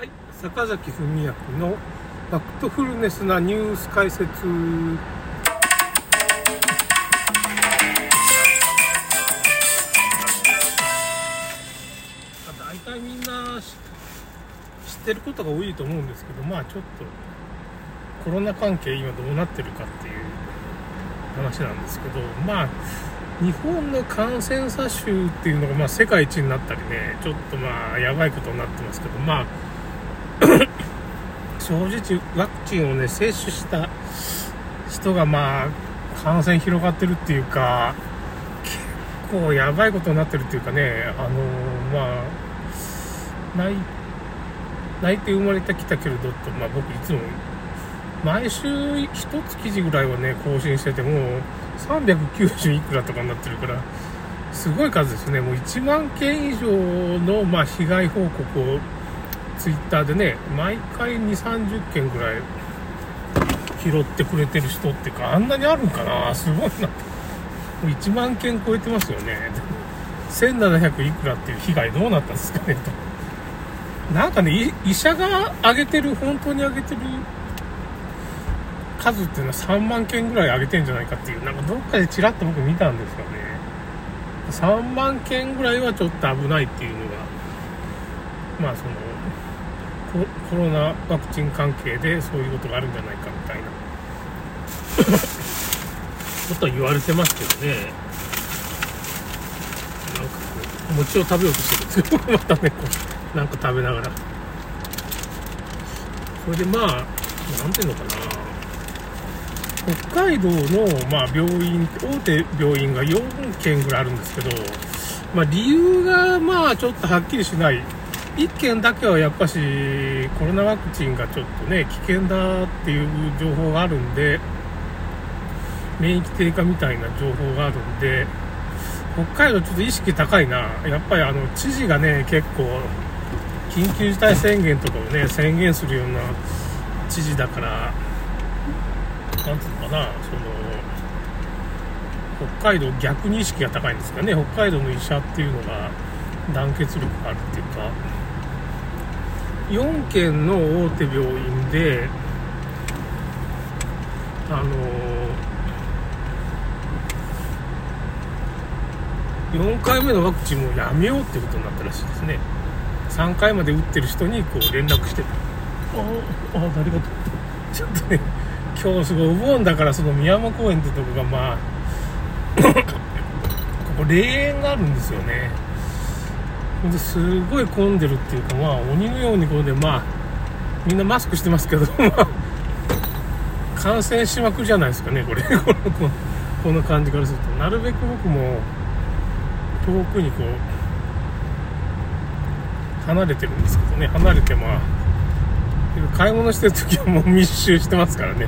はい、坂崎文明のファクトフルネスなニュース解説。大体みんな知ってることが多いと思うんですけど、まあちょっとコロナ関係今どうなってるかっていう話なんですけど、まあ日本の感染者数っていうのがまあ世界一になったりね、ちょっとまあやばいことになってますけど、まあ正直ワクチンをね接種した人がまあ感染広がってるっていうか結構やばいことになってるっていうかねあのまあ泣い泣いて生まれてきたけれどと、まあ、僕いつも毎週1つ記事ぐらいはね更新してても390いくらとかになってるからすごい数ですね。もう1万件以上の、まあ、被害報告をツイッターでね、毎回2、30件ぐらい拾ってくれてる人っていうか、あんなにあるんかな？すごいな。もう1万件超えてますよね。1700いくらっていう被害どうなったんですかねと。なんかね、医者が上げてる、本当に上げてる数っていうのは3万件ぐらい上げてんじゃないかっていう、なんかどっかでちらっと僕見たんですよね。3万件ぐらいはちょっと危ないっていうの、まあその、コロナワクチン関係でそういうことがあるんじゃないかみたいな。ことは言われてますけどね。なんかこう餅を食べようとしてるんですよまたねこうなんか食べながら。それでまあなんていうのかな。北海道の、まあ、病院大手病院が4軒ぐらいあるんですけど、まあ、理由がまあちょっとはっきりしない。1件だけはやっぱしコロナワクチンがちょっとね危険だっていう情報があるんで免疫低下みたいな情報があるんで北海道ちょっと意識高いな。やっぱりあの知事がね結構緊急事態宣言とかをね宣言するような知事だから何ていうのかなその北海道逆に意識が高いんですかね。北海道の医者っていうのが団結力があるっていうか。4軒の大手病院であの4回目のワクチンもやめようってことになったらしいですね。3回まで打ってる人にこう連絡してた。ああありがとう。ちょっとね今日すごいお盆だからその宮山公園ってとこがまあここ霊園があるんですよねですごい混んでるっていうかまあ鬼のようにこうでまあみんなマスクしてますけど 感染しまくりじゃないですかねこれ。このこの感じからすると。なるべく僕も遠くにこう離れてるんですけどね。離れてまあ買い物してる時はもう密集してますからね。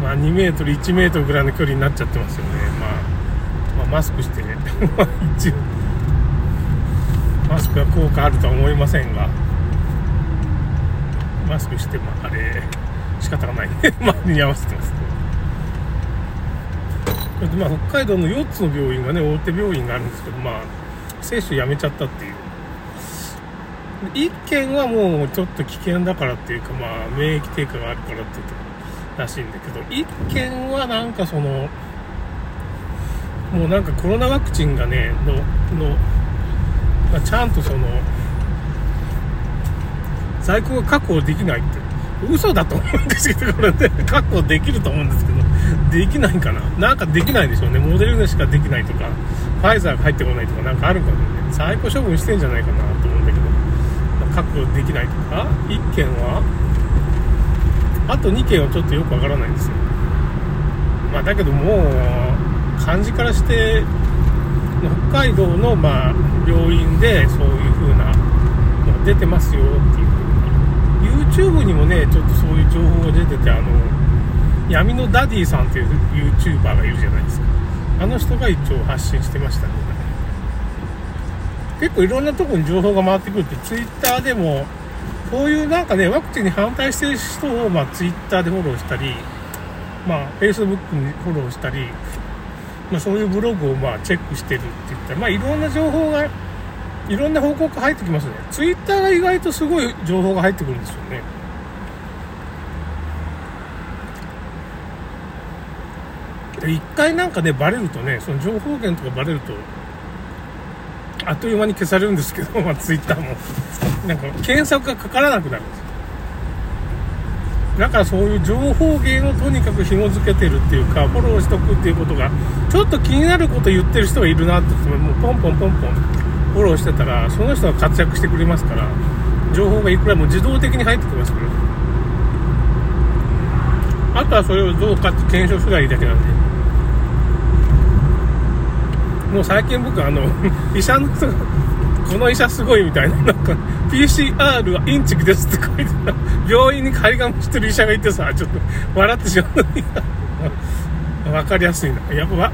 まあ2メートル1メートルぐらいの距離になっちゃってますよね。まあ、まあ、マスクしてね。一応マスクは効果あるとは思いませんがマスクしてもあれ仕方がない。ね 周りに合わせてます。けどまあ、北海道の4つの病院がね大手病院があるんですけどまあ接種やめちゃったっていう。1件はもうちょっと危険だからっていうかまあ免疫低下があるからっていうとらしいんだけど1件はなんかそのもうなんかコロナワクチンがねののまあ、ちゃんとその在庫が確保できないって。嘘だと思うんですけどこれね。確保できると思うんですけどできないかな。なんかできないんでしょうね。モデルナしかできないとかファイザーが入ってこないとかなんかあるかもね。在庫処分してんじゃないかなと思うんだけど確保できないとか。1件はあと2件はちょっとよくわからないんですよ。まあだけどもう漢字からして北海道の、まあ、病院でそういう風なのが出てますよっていう。風に YouTube にもねちょっとそういう情報が出ててあの闇のダディさんっていう YouTuber がいるじゃないですか。あの人が一応発信してましたね結構いろんなとこに情報が回ってくるって Twitter でもこういうなんかねワクチンに反対してる人を、まあ、Twitter でフォローしたりまあ Facebook にフォローしたり、まあ、そういうブログをまあチェックしてるって言ったら、まあ、いろんな情報がいろんな報告が入ってきますね。ツイッターが意外とすごい情報が入ってくるんですよね。一回なんかね、バレるとね、その情報源とかバレると、あっという間に消されるんですけど、まあ、ツイッターも。なんか、検索がかからなくなるんですよ。だからそういう情報源をとにかく紐付けてるっていうか、フォローしとくっていうことが、ちょっと気になること言ってる人がいるなってってもうポンポンポンポンフォローしてたら、その人が活躍してくれますから、情報がいくらも自動的に入ってきますから。あとはそれをどうかって検証すればいいだけなんで。もう最近僕あの、医者の人が、この医者すごいみたいな、なんか、PCR はインチキですって書いてた、病院に張り紙してる医者がいてさ、ちょっと笑ってしまう。わかりやすいな。やっぱ、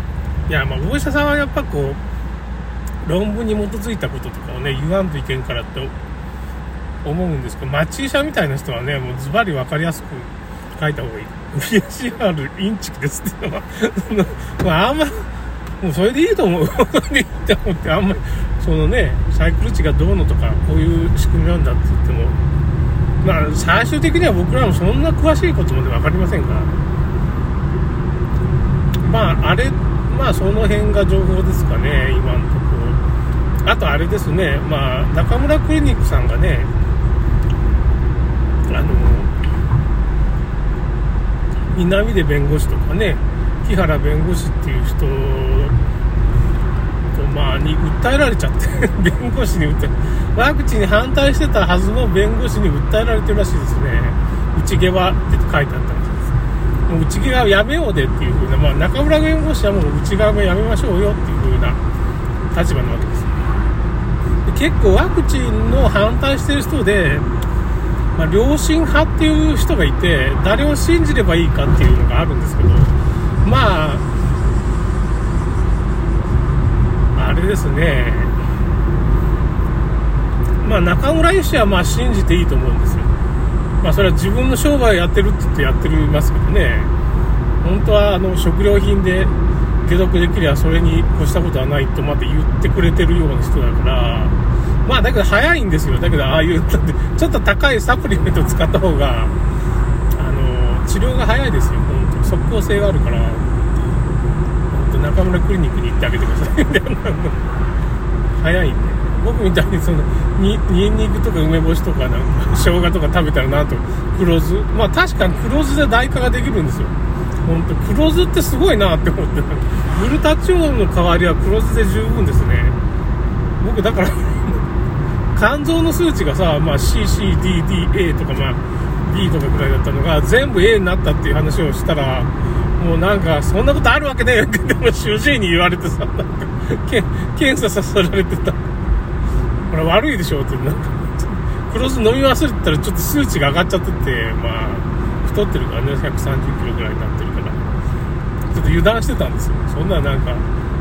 いや、まあ、お医者さんはやっぱこう、論文に基づいたこととかをね、言わんといけんからって思うんですけど、町医者みたいな人はね、もうズバリわかりやすく書いた方がいい。PCR インチキですっていうのは、まあ、あんま、もうそれでいいと思う。それでいいと思って、あんまり、そのね、サイクル値がどうのとか、こういう仕組みなんだって言っても、まあ、最終的には僕らもそんな詳しいことまで分かりませんが、まあ、あれ、まあ、その辺が情報ですかね、今のところ。あと、あれですね、まあ、中村クリニックさんがね、あの、南出弁護士とかね、木原弁護士っていう人、まあ、に訴えられちゃって 弁護士に訴えワクチンに反対してたはずの弁護士に訴えられてるらしいですね。内毛はって書いてあったらしいです。もう内毛はやめようでっていう風な、まあ、中村弁護士はもう内側もやめましょうよっていう風な立場なわけです。で結構ワクチンの反対してる人で、まあ、良心派っていう人がいて誰を信じればいいかっていうのがあるんですけどまあ、あれですね、まあ、中村医師はまあ信じていいと思うんですよ。まあ、それは自分の商売やってるって言ってやってるますけどね、本当はあの食料品で解毒できればそれに越したことはないとまで言ってくれてるような人だから、まあだけど早いんですよ。だけどああいう、ちょっと高いサプリメントを使った方が、あの、治療が早いですよ。本当即効性があるから中村クリニックに行ってあげてくださいみたいな早いんで僕みたいにそのにニンニクとか梅干しとかなんか生姜とか食べたらなと黒酢まあ確かに黒酢で代化ができるんですよ。本当黒酢ってすごいなって思ってグルタチオールの代わりは黒酢で十分ですね。僕だから肝臓の数値がさ、まあ、CCDDA とかまあ B とかぐらいだったのが全部 A になったっていう話をしたらもうなんかそんなことあるわけねえって も主治医に言われてさ検査させられてた。これ悪いでしょってなんか。クロス飲み忘れてたらちょっと数値が上がっちゃっててまあ太ってるからね。130キロぐらいになってるから。ちょっと油断してたんですよ。そんななんか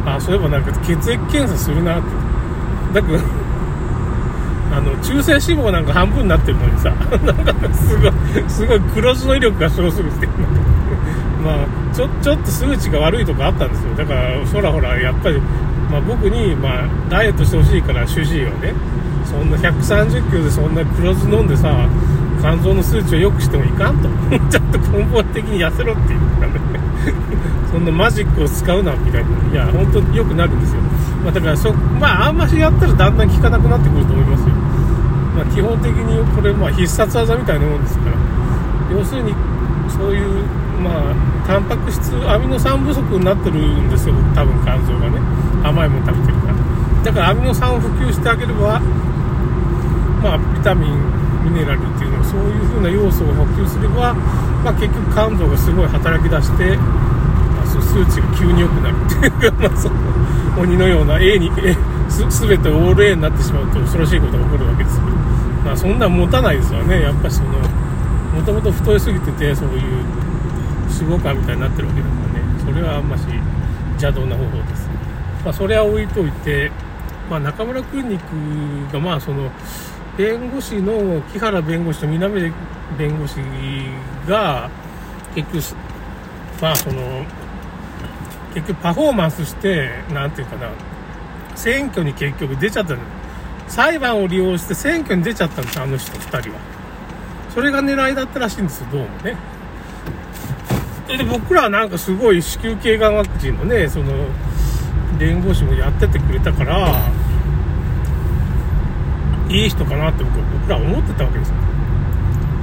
あそういえばなんか血液検査するなって。だけど あの中性脂肪なんか半分になってるのにさ。なんかすごいすごい黒酢の威力がすごすぎて。まあちょちょっと数値が悪いとこあったんですよ。だからほらほらやっぱり、まあ、僕に、まあ、ダイエットしてほしいから主治医はねそんな130キロでそんな黒酢飲んでさ肝臓の数値を良くしてもいかんと。ちょっと根本的に痩せろっていうかね。そんなマジックを使うなみたいな。いや本当に良くなるんですよ、まあ、だからそまああんましやったらだんだん効かなくなってくると思いますよ。まあ、基本的にこれ、まあ、必殺技みたいなもんですから。要するにそういう、まあ、タンパク質アミノ酸不足になってるんですよ多分肝臓がね。甘いもの食べてるから。だからアミノ酸を普及してあげれば、まあ、ビタミンミネラルっていうのそういう風な要素を補給すれば、まあ、結局肝臓がすごい働き出して、まあ、そ数値が急に良くなるっていう まあ、その鬼のような A に A すべてオール A になってしまうと恐ろしいことが起こるわけですけど、まあ、そんな持たないですよね。やっぱりそのもともと太いすぎててそういう脂肪肝みたいになってるわけだからね。それはあんまし邪道な方法です、まあ、それは置いといて、まあ、中村クリニックがまあその弁護士の木原弁護士と南出弁護士が結局まあその結局パフォーマンスして何て言うかな選挙に結局出ちゃった裁判を利用して選挙に出ちゃったんですあの人2人は。それが狙いだったらしいんですよどうもね。で僕らはなんかすごい子宮頸がんワクチンのねその弁護士もやっててくれたからいい人かなって僕僕らは思ってたわけですよ。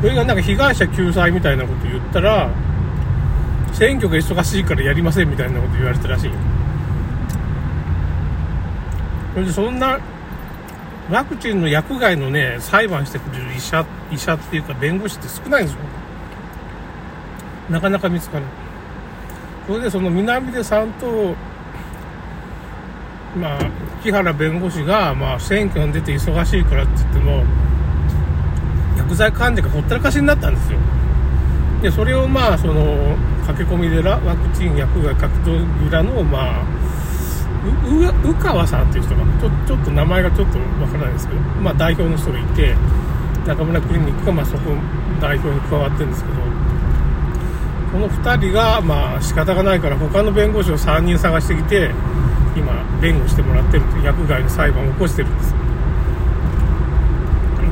それがなんか被害者救済みたいなこと言ったら選挙が忙しいからやりませんみたいなこと言われたらしいそれでそんなワクチンの薬害のね裁判してくれる医者医者っていうか弁護士って少ないんですよ。なかなか見つからそれでその南出さんとまあ木原弁護士が、まあ、選挙に出て忙しいからって言っても薬剤患者がほったらかしになったんですよ。でそれをまあその駆け込み寺ワクチン薬害格闘技らのまあ宇川さんっていう人がちょちょっと名前がちょっとわからないですけど、まあ、代表の人がいて中村クリニックがまあそこ代表に加わってるんですけどこの2人がまあ仕方がないから他の弁護士を3人探してきて今弁護してもらってるという薬害の裁判を起こしてるんです。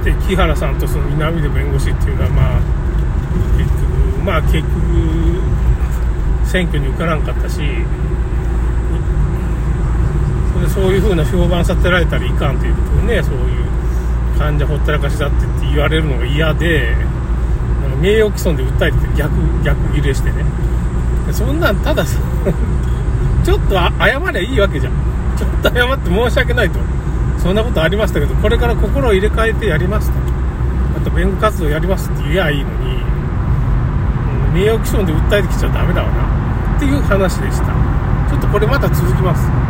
で木原さんとその南出弁護士っていうのはまあ結局まあ結局選挙に受からんかったしそれでそういう風な評判させられたらいかんということでねそういう患者ほったらかしだってって言われるのが嫌で名誉毀損で訴えて逆逆ギレしてね。そんなんただ ちょっと謝りゃいいわけじゃん。ちょっと謝って申し訳ないと。そんなことありましたけどこれから心を入れ替えてやりますと。あと弁護活動やりますって言えばいいのに、うん、名誉毀損で訴えてきちゃダメだわな。っていう話でした。ちょっとこれまた続きます。